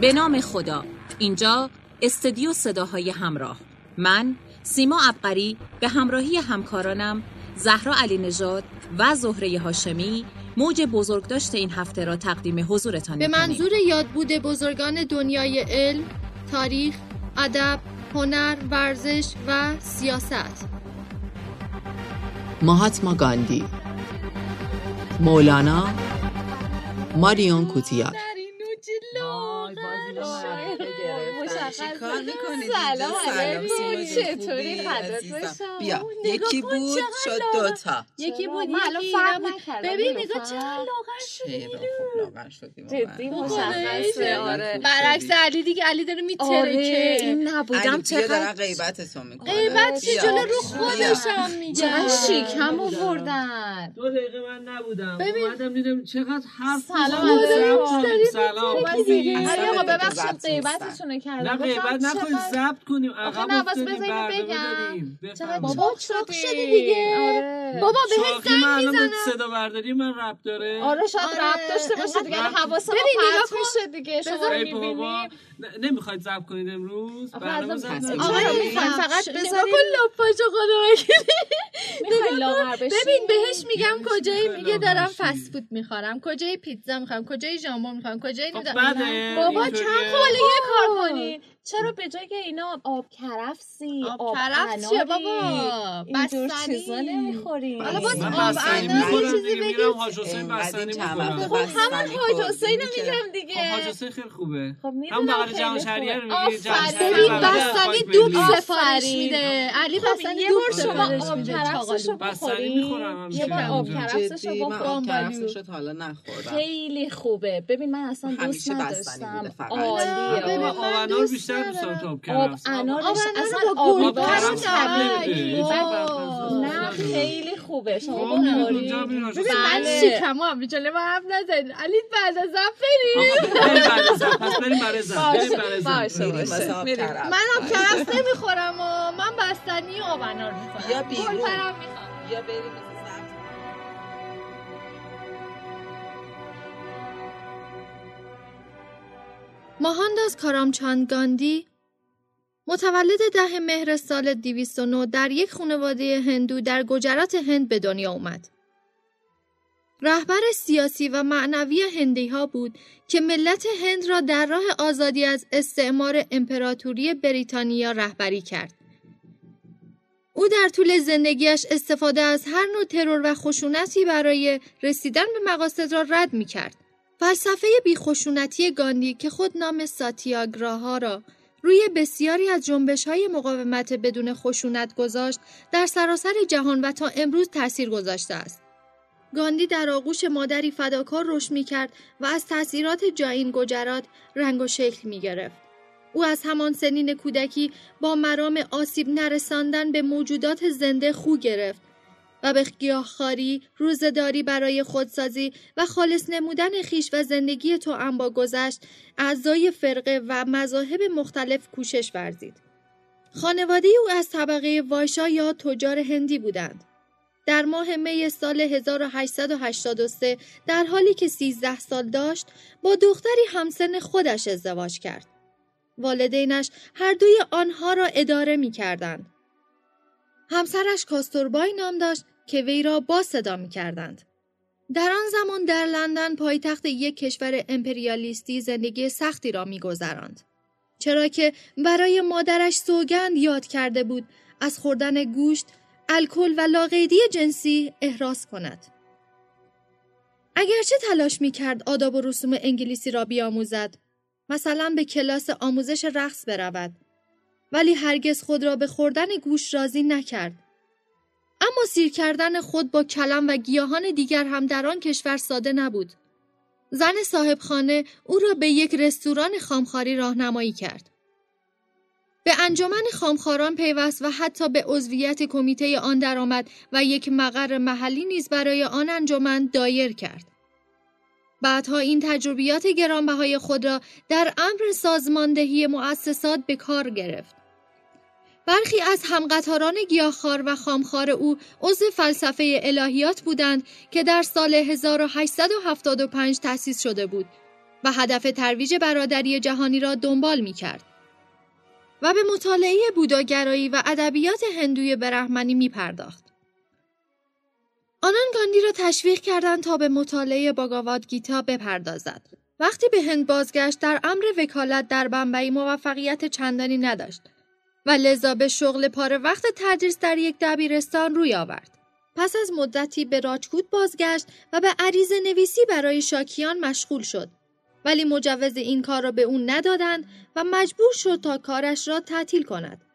به نام خدا. اینجا استدیو صداهای همراه. من سیما ابقری به همراهی همکارانم زهرا علی نژاد و زهره هاشمی موج بزرگداشت این هفته را تقدیم حضورتان به. منظور یادبود بزرگان دنیای علم، تاریخ، ادب، هنر، ورزش و سیاست. ماهاتما گاندی مولانا ماریون کوتیار 对？چیکار می‌کنی سلام؟ علیکم. سلام چطوری؟ بیا. یکی بود شد. دوتا. یکی بود. من الان فرق. نکردم. ببین. نگاه چقدر لاغر شدی خب لاغر شدی جدی واقعا. مشخصه آره. برعکس علی دیگه علی داره میترکه آره این نبودم. چقدر غیبتتو می‌کنه. غیبت بیا. جلو رو. خودشم میگه؟ چقدر شیکم آوردن. دو دقیقه من نبودم. اومدم دیدم چقدر حرف سلام. سلام. علی آقا ببخشید ضبط غیبتشون نه غیبت نکنید ضبط کنیم عقب نه، بس برنامه بگم. چقدر. بابا چاق شدی دیگه. آره. بابا به شاخی من الان به صدا برداری من رب داره. آره شاید آره. رب داشته باشه دیگه. حواسم پرت. میشه دیگه. شما ای می‌بینی. بابا. نه- نمی‌خواید ضبط کنید امروز؟ برنامه. آقا آره. نمی‌خوایم فقط کن لپاشو خدا ببین بهش میگم کجایی میگه دارم؟ فست فود می‌خورم. کجای پیتزا می‌خوام کجای ژامبون می‌خوام کجای خب بابا. چند خاله یه کار کنی چرا به جای اینا آب کرفسی آب کرفس چیه بابا اینجور بستنی. چیزا نمی‌خوریم حالا باز آب بستنی انار یه می‌خورم چیزی بگید. میرم حاج حسین بستنی می‌خورم. خب همون حاج حسین میگم خب دیگه حاج حسین خیلی خوبه خب هم بغل خیلی جهان شهریه رو خوبه. میگی جهان. شهریه بستنی دوب. سفارش. میده علی خب بستنی یه دوب بار شما آب کرفسشو همیشه یه بار آب. کرفسشو بخورم آب بالو کرفسشو تا حالا نخوردم خیلی خوبه ببین من اصلا دوست نداشتم. عالیه من بیشتر دوست دارم تا آب آب کرفس انارش آب اصلا انار با آب نه خیلی خوبه. شما می‌رید ببین من. شیکم هم ما حرف نزن علی بعد از زن بریم. پس بریم برای زن بریم برای زن. من آب. کرفس نمی‌خورم و من بستنی آب انار می‌خورم. بیا بیرون. بیا بریم. ماهانداز کارامچاند گاندی متولد ده مهر سال 209 در یک خانواده هندو در گجرات هند به دنیا اومد. رهبر سیاسی و معنوی هندی ها بود که ملت هند را در راه آزادی از استعمار امپراتوری بریتانیا رهبری کرد. او در طول زندگیش استفاده از هر نوع ترور و خشونتی برای رسیدن به مقاصد را رد می کرد. فلسفه بیخشونتی گاندی که خود نام ساتیاگراها را روی بسیاری از جنبش های مقاومت بدون خشونت گذاشت در سراسر جهان و تا امروز تأثیر گذاشته است. گاندی در آغوش مادری فداکار رشد می کرد و از تأثیرات جاین گجرات رنگ و شکل می گرفت. او از همان سنین کودکی با مرام آسیب نرساندن به موجودات زنده خو گرفت و به گیاهخواری، روزداری برای خودسازی و خالص نمودن خیش و زندگی توأم با گذشت، اعضای فرقه و مذاهب مختلف کوشش ورزید. خانواده او از طبقه وایشا یا تجار هندی بودند. در ماه می سال 1883 در حالی که 13 سال داشت با دختری همسن خودش ازدواج کرد. والدینش هر دوی آنها را اداره می کردند. همسرش کاستوربای نام داشت که وی را با صدا می کردند. در آن زمان در لندن پایتخت یک کشور امپریالیستی زندگی سختی را می گذراند. چرا که برای مادرش سوگند یاد کرده بود از خوردن گوشت، الکل و لاقیدی جنسی احراز کند. اگرچه تلاش می کرد آداب و رسوم انگلیسی را بیاموزد، مثلا به کلاس آموزش رقص برود، ولی هرگز خود را به خوردن گوش راضی نکرد. اما سیر کردن خود با کلم و گیاهان دیگر هم در آن کشور ساده نبود. زن صاحب خانه او را به یک رستوران خامخاری راهنمایی کرد. به انجمن خامخاران پیوست و حتی به عضویت کمیته آن درآمد و یک مقر محلی نیز برای آن انجمن دایر کرد. بعدها این تجربیات گرانبهای خود را در امر سازماندهی مؤسسات به کار گرفت. برخی از همقطاران گیاهخوار و خامخوار او عضو فلسفه الهیات بودند که در سال 1875 تأسیس شده بود و هدف ترویج برادری جهانی را دنبال می کرد. و به مطالعه بوداگرایی و ادبیات هندوی برهمنی می پرداخت. آنان گاندی را تشویق کردند تا به مطالعه باگاواد گیتا بپردازد. وقتی به هند بازگشت در امر وکالت در بمبئی موفقیت چندانی نداشت و لذا به شغل پاره وقت تدریس در یک دبیرستان روی آورد. پس از مدتی به راجکوت بازگشت و به عریض نویسی برای شاکیان مشغول شد. ولی مجوز این کار را به او ندادند و مجبور شد تا کارش را تعطیل کند.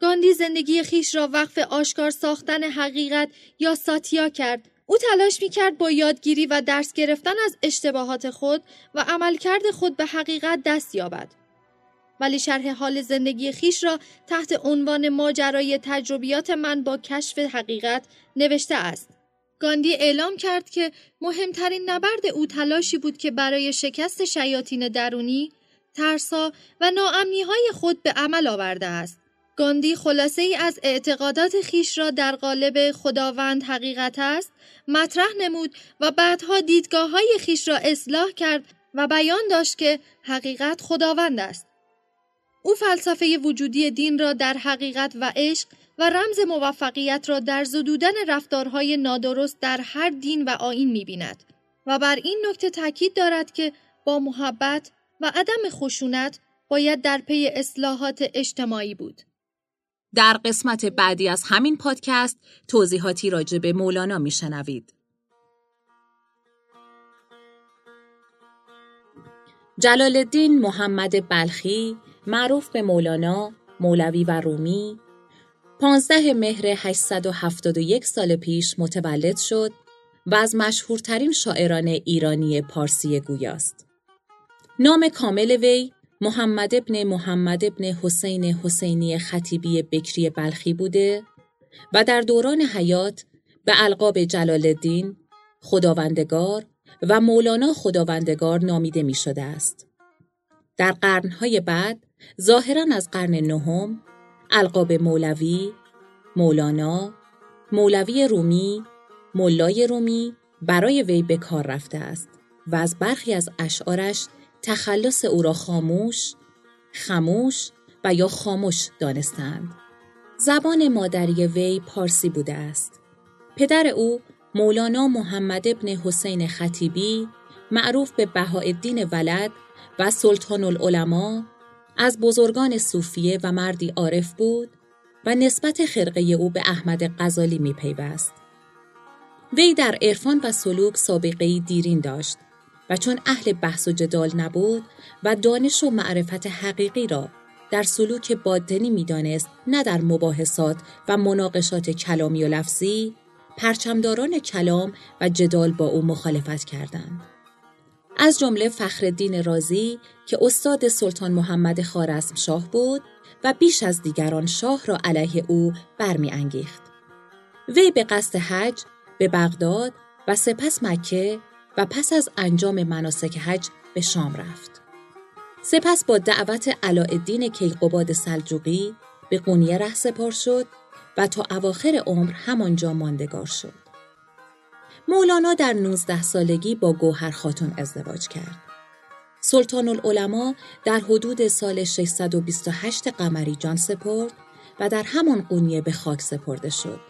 گاندی زندگی خیش را وقف آشکار ساختن حقیقت یا ساتیا کرد. او تلاش می کرد با یادگیری و درس گرفتن از اشتباهات خود و عملکرد خود به حقیقت دست یابد. ولی شرح حال زندگی خیش را تحت عنوان ماجرای تجربیات من با کشف حقیقت نوشته است. گاندی اعلام کرد که مهمترین نبرد او تلاشی بود که برای شکست شیاطین درونی، ترسا و ناامنیهای خود به عمل آورده است. گاندی خلاصه ای از اعتقادات خیش را در قالب خداوند حقیقت است مطرح نمود و بعدها دیدگاه های خیش را اصلاح کرد و بیان داشت که حقیقت خداوند است. او فلسفه وجودی دین را در حقیقت و عشق و رمز موفقیت را در زدودن رفتارهای نادرست در هر دین و آین می‌بیند و بر این نکته تاکید دارد که با محبت و عدم خشونت باید در پی اصلاحات اجتماعی بود. در قسمت بعدی از همین پادکست توضیحاتی راجع به مولانا میشنوید. جلال الدین محمد بلخی معروف به مولانا، مولوی و رومی 15 مهر 871 سال پیش متولد شد و از مشهورترین شاعران ایرانی پارسی گویاست. نام کامل وی محمد ابن محمد ابن حسین حسینی خطیبی بکری بلخی بوده و در دوران حیات به القاب جلال الدین، خداوندگار و مولانا خداوندگار نامیده می شده است. در قرنهای بعد ظاهرا از قرن نهم القاب مولوی، مولانا، مولوی رومی، مولای رومی برای وی به کار رفته است و از برخی از اشعارش تخلص او را خاموش، خموش و یا خاموش دانستند. زبان مادری وی پارسی بوده است. پدر او مولانا محمد ابن حسین خطیبی معروف به بهاءالدین ولد و سلطان العلماء از بزرگان صوفیه و مردی عارف بود و نسبت خرقه او به احمد غزالی می پیوست. وی در عرفان و سلوک سابقه دیرین داشت و چون اهل بحث و جدال نبود و دانش و معرفت حقیقی را در سلوک باطنی می‌دانست نه در مباحثات و مناقشات کلامی و لفظی پرچمداران کلام و جدال با او مخالفت کردند. از جمله فخرالدین رازی که استاد سلطان محمد خارزم شاه بود و بیش از دیگران شاه را علیه او برمیانگیخت. وی به قصد حج به بغداد و سپس مکه و پس از انجام مناسک حج به شام رفت. سپس با دعوت علاءالدین کیقوباد سلجوقی به قونیه ره سپار شد و تا اواخر عمر همانجا ماندگار شد. مولانا در 19 سالگی با گوهر خاتون ازدواج کرد. سلطان العلماء در حدود سال 628 قمری جان سپرد و در همان قونیه به خاک سپرده شد.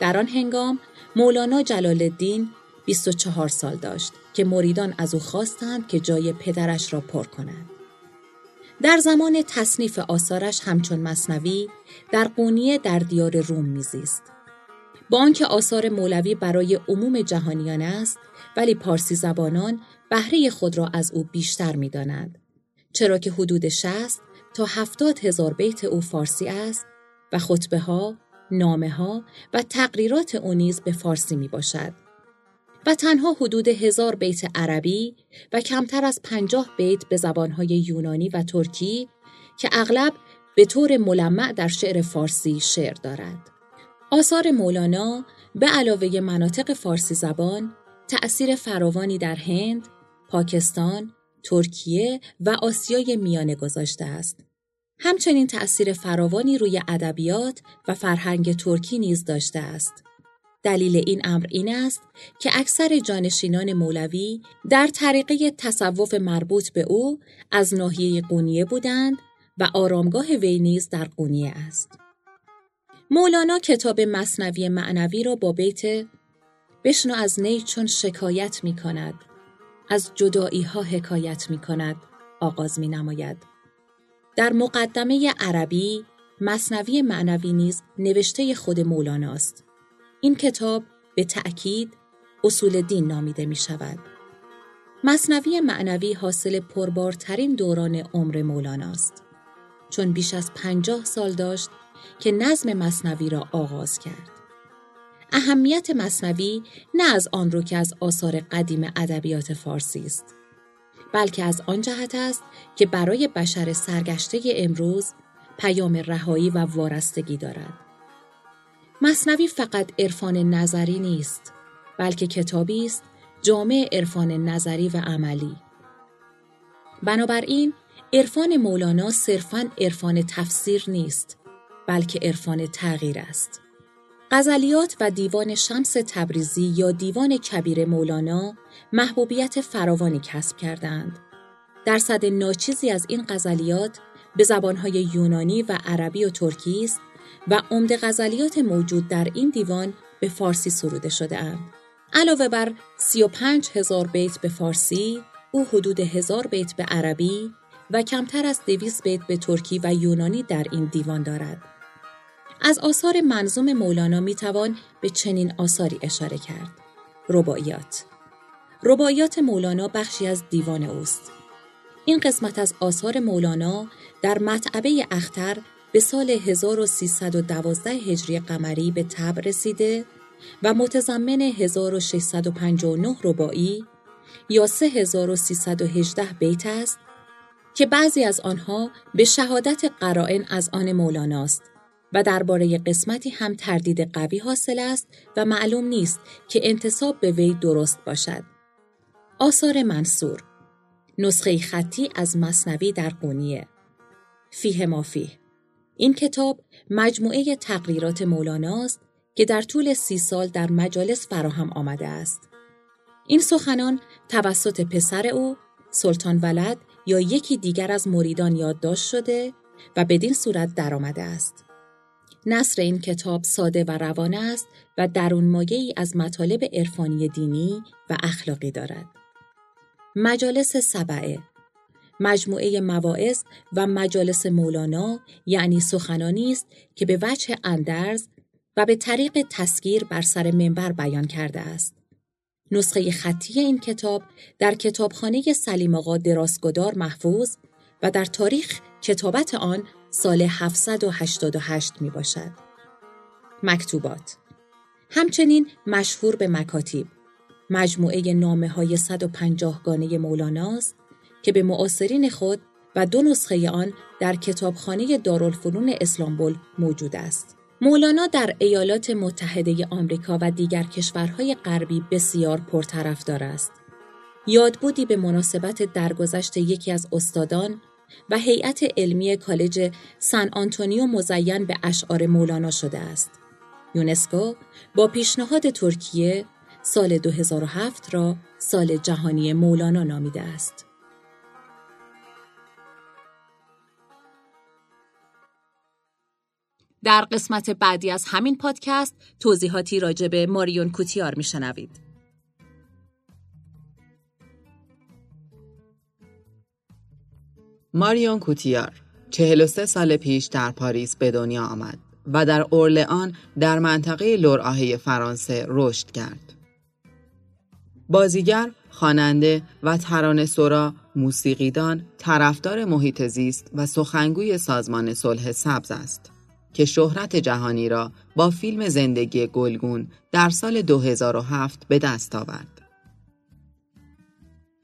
در آن هنگام مولانا جلال الدین 24 سال داشت که مریدان از او خواستند که جای پدرش را پر کند. در زمان تصنیف آثارش همچون مصنوی در قونیه در دیار روم میزیست. با آنکه آثار مولوی برای عموم جهانیان است ولی پارسی زبانان بهره خود را از او بیشتر می‌دانند چرا که حدود 60 تا 70 هزار بیت او فارسی است و خطبه ها، نامه ها و تقریرات او نیز به فارسی می باشد. و تنها حدود هزار بیت عربی و کمتر از پنجاه بیت به زبانهای یونانی و ترکی که اغلب به طور ملمع در شعر فارسی شعر دارد. آثار مولانا به علاوه مناطق فارسی زبان تأثیر فراوانی در هند، پاکستان، ترکیه و آسیای میانه گذاشته است. همچنین تأثیر فراوانی روی ادبیات و فرهنگ ترکی نیز داشته است. دلیل این امر این است که اکثر جانشینان مولوی در طریقه تصوف مربوط به او از ناحیه قونیه بودند و آرامگاه وی نیز در قونیه است. مولانا کتاب مصنوی معنوی را با بیت بشنو از نی چون شکایت می کند از جدایی ها حکایت می کند آغاز می نماید. در مقدمه عربی مصنوی معنوی نیز نوشته خود مولاناست. این کتاب به تأکید اصول دین نامیده می شود. مصنوی معنوی حاصل پربارترین دوران عمر مولاناست. چون بیش از پنجاه سال داشت که نظم مصنوی را آغاز کرد. اهمیت مصنوی نه از آن رو که از آثار قدیم ادبیات فارسی است بلکه از آن جهت است که برای بشر سرگشته امروز پیام رهایی و وارستگی دارد مصنوی فقط عرفان نظری نیست بلکه کتابی است جامع عرفان نظری و عملی بنابراین عرفان مولانا صرفاً عرفان تفسیر نیست بلکه عرفان تغییر است غزلیات و دیوان شمس تبریزی یا دیوان کبیر مولانا محبوبیت فراوانی کسب کردند. درصد ناچیزی از این غزلیات به زبانهای یونانی و عربی و ترکی است و عمده غزلیات موجود در این دیوان به فارسی سروده شده اند. علاوه بر 35 هزار بیت به فارسی، او حدود هزار بیت به عربی و کمتر از 200 بیت به ترکی و یونانی در این دیوان دارد. از آثار منظوم مولانا می توان به چنین آثاری اشاره کرد. رباعیات رباعیات مولانا بخشی از دیوان اوست. این قسمت از آثار مولانا در مطعبه اختر به سال 1312 هجری قمری به تب رسیده و متضمن 1659 رباعی یا 3318 بیت است که بعضی از آنها به شهادت قرائن از آن مولاناست و درباره قسمتی هم تردید قوی حاصل است و معلوم نیست که انتصاب به وی درست باشد. آثار منصور نسخه خطی از مصنوی در قونیه فیه مافیه این کتاب مجموعه تقریرات مولانا است که در طول سی سال در مجالس فراهم آمده است. این سخنان توسط پسر او سلطان ولد یا یکی دیگر از مریدان یادداشت شده و بدین صورت درآمده است. نصر این کتاب ساده و روانه است و درون مایه ای از مطالب عرفانی دینی و اخلاقی دارد. مجالس سبعه مجموعه مواعظ و مجالس مولانا یعنی سخنانی است که به وجه اندرز و به طریق تسگیر بر سر منبر بیان کرده است. نسخه خطی این کتاب در کتابخانه سلیم آقا درازگدار محفوظ و در تاریخ کتابت آن سال 788 می باشد. مکتوبات همچنین مشهور به مکاتیب مجموعه نامه های 150 گانه مولاناست که به معاصرین خود و دو نسخه آن در کتابخانه دارالفنون اسلامبول موجود است. مولانا در ایالات متحده آمریکا و دیگر کشورهای غربی بسیار پرطرفدار است. یادبودی به مناسبت درگذشت یکی از استادان و هیئت علمی کالج سن آنتونیو مزین به اشعار مولانا شده است. یونسکو با پیشنهاد ترکیه سال 2007 را سال جهانی مولانا نامیده است. در قسمت بعدی از همین پادکست توضیحاتی راجع به ماریون کوتیار میشنوید. ماریون کوتیار 43 سال پیش در پاریس به دنیا آمد و در اورلئان در منطقه لورآهه فرانسه رشد کرد. بازیگر، خواننده و ترانه سرا، موسیقیدان، طرفدار محیط زیست و سخنگوی سازمان صلح سبز است که شهرت جهانی را با فیلم زندگی گلگون در سال 2007 به دست آورد.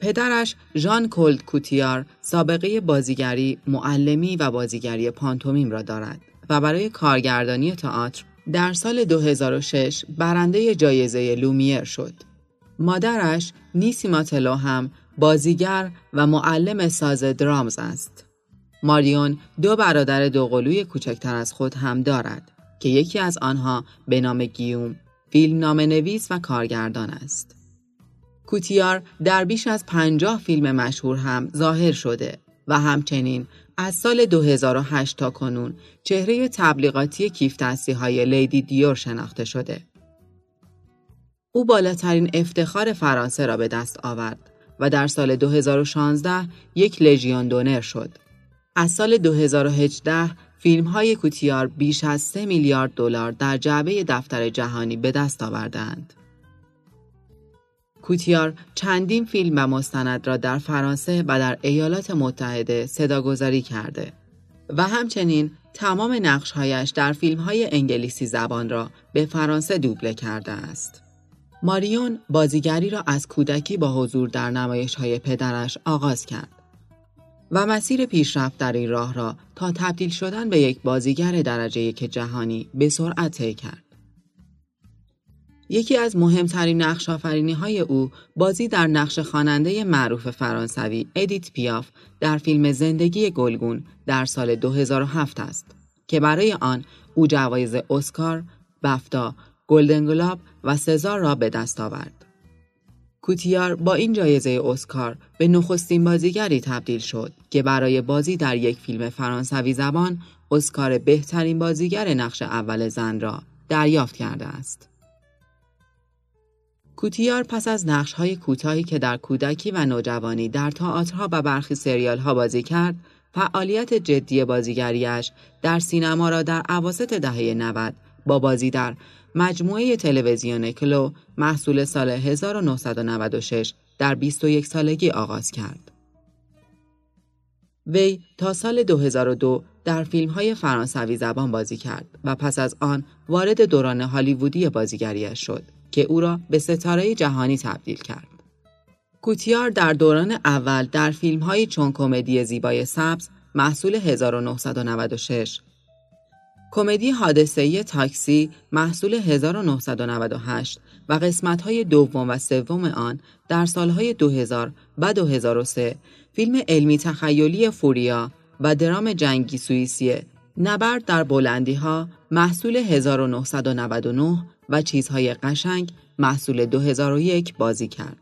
پدرش ژان کلود کوتیار سابقه بازیگری، معلمی و بازیگری پانتومیم را دارد و برای کارگردانی تئاتر در سال 2006 برنده جایزه لومیر شد. مادرش نیسیما تلو هم بازیگر و معلم ساز درامز است. ماریون دو برادر دوقلوی کوچکتر از خود هم دارد که یکی از آنها به نام گیوم فیلم نام نویس و کارگردان است. کوتیار در بیش از پنجاه فیلم مشهور هم ظاهر شده و همچنین از سال 2008 تا کنون چهره تبلیغاتی کیف های لیدی دیور شناخته شده. او بالاترین افتخار فرانسه را به دست آورد و در سال 2016 یک لژیون دونر شد. از سال 2018 فیلم های کوتیار بیش از 3 میلیارد دلار در جعبه دفتر جهانی به دست آوردند. کوتیار چندین فیلم و مستند را در فرانسه و در ایالات متحده صداگذاری کرده و همچنین تمام نقشهایش در فیلم های انگلیسی زبان را به فرانسه دوبله کرده است. ماریون بازیگری را از کودکی با حضور در نمایش های پدرش آغاز کرد و مسیر پیشرفت در این راه را تا تبدیل شدن به یک بازیگر درجه یک جهانی به سرعت طی کرد. یکی از مهمترین نقش های او بازی در نقش خواننده معروف فرانسوی ادیت پیاف در فیلم زندگی گلگون در سال 2007 است که برای آن او جوایز اسکار، بفتا، گلدن گلاب و سزار را به دست آورد. کوتیار با این جایزه اسکار به نخستین بازیگری تبدیل شد که برای بازی در یک فیلم فرانسوی زبان اسکار بهترین بازیگر نقش اول زن را دریافت کرده است. کوتیار پس از های کوتاهی که در کودکی و نوجوانی در تئاترها و برخی سریالها بازی کرد، فعالیت جدی بازیگریش در سینما را در عواسط دهه 90 با بازی در مجموعه تلویزیون کلو محصول سال 1996 در 21 سالگی آغاز کرد. وی تا سال 2002 در فیلم های فرانسوی زبان بازی کرد و پس از آن وارد دوران هالیوودی بازیگریش شد که او را به ستاره جهانی تبدیل کرد. کوتیار در دوران اول در فیلم های چون کمدی زیبای سبز محصول 1996 کمدی حادثه‌ای تاکسی محصول 1998 و قسمت‌های دوم و سوم آن در سالهای 2000 و 2003 فیلم علمی تخیلی فوریا و درام جنگی سوئیسی نبرد در بلندی ها محصول 1999 و چیزهای قشنگ محصول 2001 بازی کرد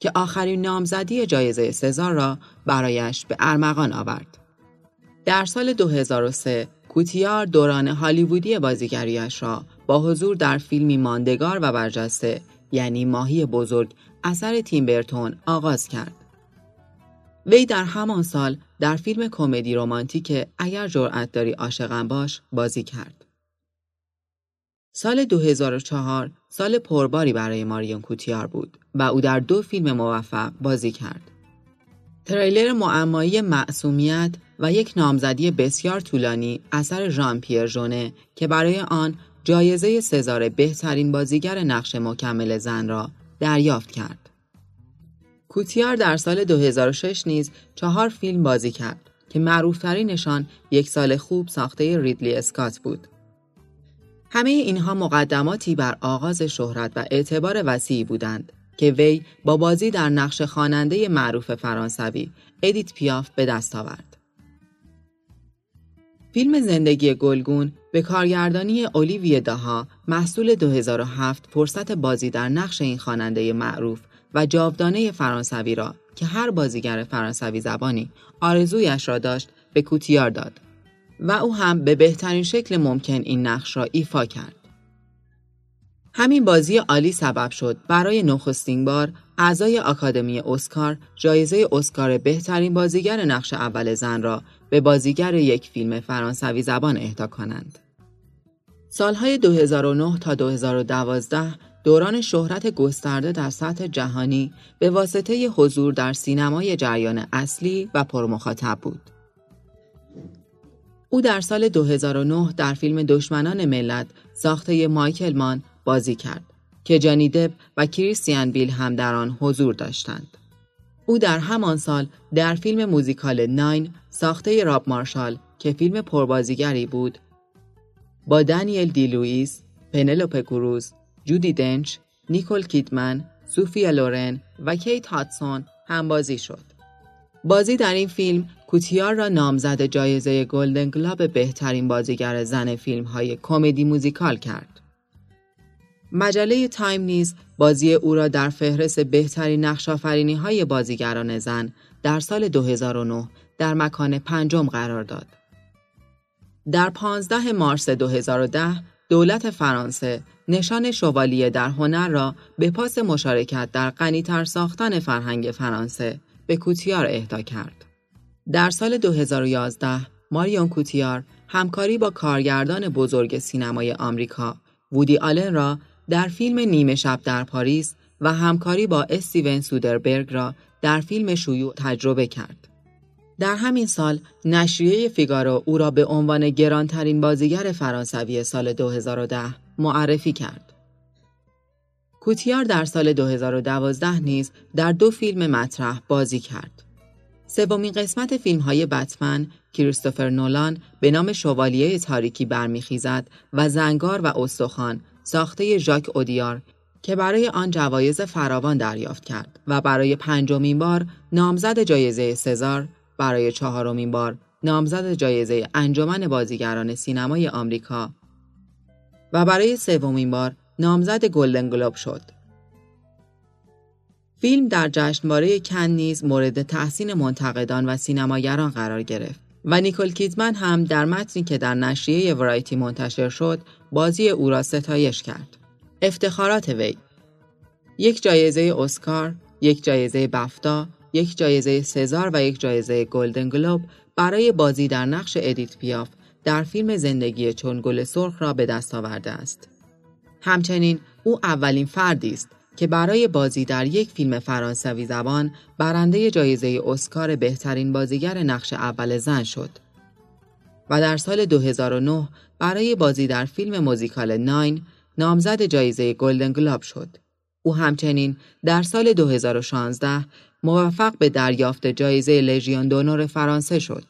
که آخرین نامزدی جایزه سزار را برایش به ارمغان آورد. در سال 2003 کوتیار دوران هالیوودی بازیگریش را با حضور در فیلمی ماندگار و برجسته یعنی ماهی بزرگ اثر تیم برتون آغاز کرد. وی در همان سال در فیلم کمدی رمانتیک اگر جرأت داری عاشقم باش بازی کرد. سال 2004 سال پرباری برای ماریون کوتیار بود و او در دو فیلم موفق بازی کرد. تریلر معمایی معصومیت و یک نامزدی بسیار طولانی اثر ژان پیر ژونه که برای آن جایزه سزار بهترین بازیگر نقش مکمل زن را دریافت کرد. کوتیار در سال 2006 نیز چهار فیلم بازی کرد که معروفترینشان یک سال خوب ساخته ریدلی اسکات بود. همه اینها مقدماتی بر آغاز شهرت و اعتبار وسیعی بودند که وی با بازی در نقش خواننده معروف فرانسوی ادیت پیاف به دست آورد. فیلم زندگی گلگون به کارگردانی اولیوی داها محصول 2007 فرصت بازی در نقش این خواننده معروف و جاودانه فرانسوی را که هر بازیگر فرانسوی زبانی آرزویش را داشت به کوتیار داد و او هم به بهترین شکل ممکن این نقش را ایفا کرد. همین بازی عالی سبب شد برای نخستین بار اعضای آکادمی اسکار جایزه اسکار بهترین بازیگر نقش اول زن را به بازیگر یک فیلم فرانسوی زبان اهدا کنند. سالهای 2009 تا 2012 دوران شهرت گسترده در سطح جهانی به واسطه حضور در سینمای جریان اصلی و پرمخاطب بود. او در سال 2009 در فیلم دشمنان ملت ساخته مایکل مان بازی کرد که جانی دپ و کریستیان بیل هم در آن حضور داشتند. او در همان سال در فیلم موزیکال Nine ساخته راب مارشال که فیلم پربازیگری بود با دانیل دی لوئیس، پنلوپ کروز، جودی دنچ، نیکول کیدمن، سوفیا لورن و کیت هادسون هم بازی شد. بازی در این فیلم کوتیار را نامزد جایزه گلدن گلاب بهترین بازیگر زن فیلم های کمدی موزیکال کرد. مجله تایم نیز بازی او را در فهرست بهترین نقشافرینی های بازیگران زن در سال 2009 در مکان پنجم قرار داد. در 15 مارس 2010 دولت فرانسه نشان شوالیه در هنر را به پاس مشارکت در غنیتر ساختن فرهنگ فرانسه به کوتیار اهدا کرد. در سال 2011 ماریون کوتیار همکاری با کارگردان بزرگ سینمای آمریکا وودی آلن را در فیلم نیمه شب در پاریس و همکاری با استیون سودربرگ را در فیلم شیوع تجربه کرد. در همین سال نشریه فیگارو او را به عنوان گرانترین بازیگر فرانسوی سال 2010 معرفی کرد. کوتیار در سال 2012 نیز در دو فیلم مطرح بازی کرد. سومین قسمت فیلم های بتمن کریستوفر نولان به نام شوالیه تاریکی برمیخیزد و زنگار و استخوان ساخته ژاک اودیار که برای آن جوایز فراوان دریافت کرد و برای پنجمین بار نامزد جایزه سزار برای چهارمین بار نامزد جایزه انجمن بازیگران سینمای آمریکا و برای سومین بار نامزد گلدن گلوب شد. فیلم در جشنواره کن نیز مورد تحسین منتقدان و سینماگران قرار گرفت و نیکل کیدمن هم در متنی که در نشریه ورایتی منتشر شد بازی او را ستایش کرد. افتخارات وی یک جایزه اسکار، یک جایزه بفتا، یک جایزه سزار و یک جایزه گلدن گلوب برای بازی در نقش ادیت پیاف در فیلم زندگی چون گل سرخ را به دست آورده است. همچنین او اولین فردی است که برای بازی در یک فیلم فرانسوی زبان برنده جایزه اسکار بهترین بازیگر نقش اول زن شد. و در سال 2009 برای بازی در فیلم موزیکال ناین نامزد جایزه گلدن گلاب شد. او همچنین در سال 2016 موفق به دریافت جایزه لژیون دونور فرانسه شد.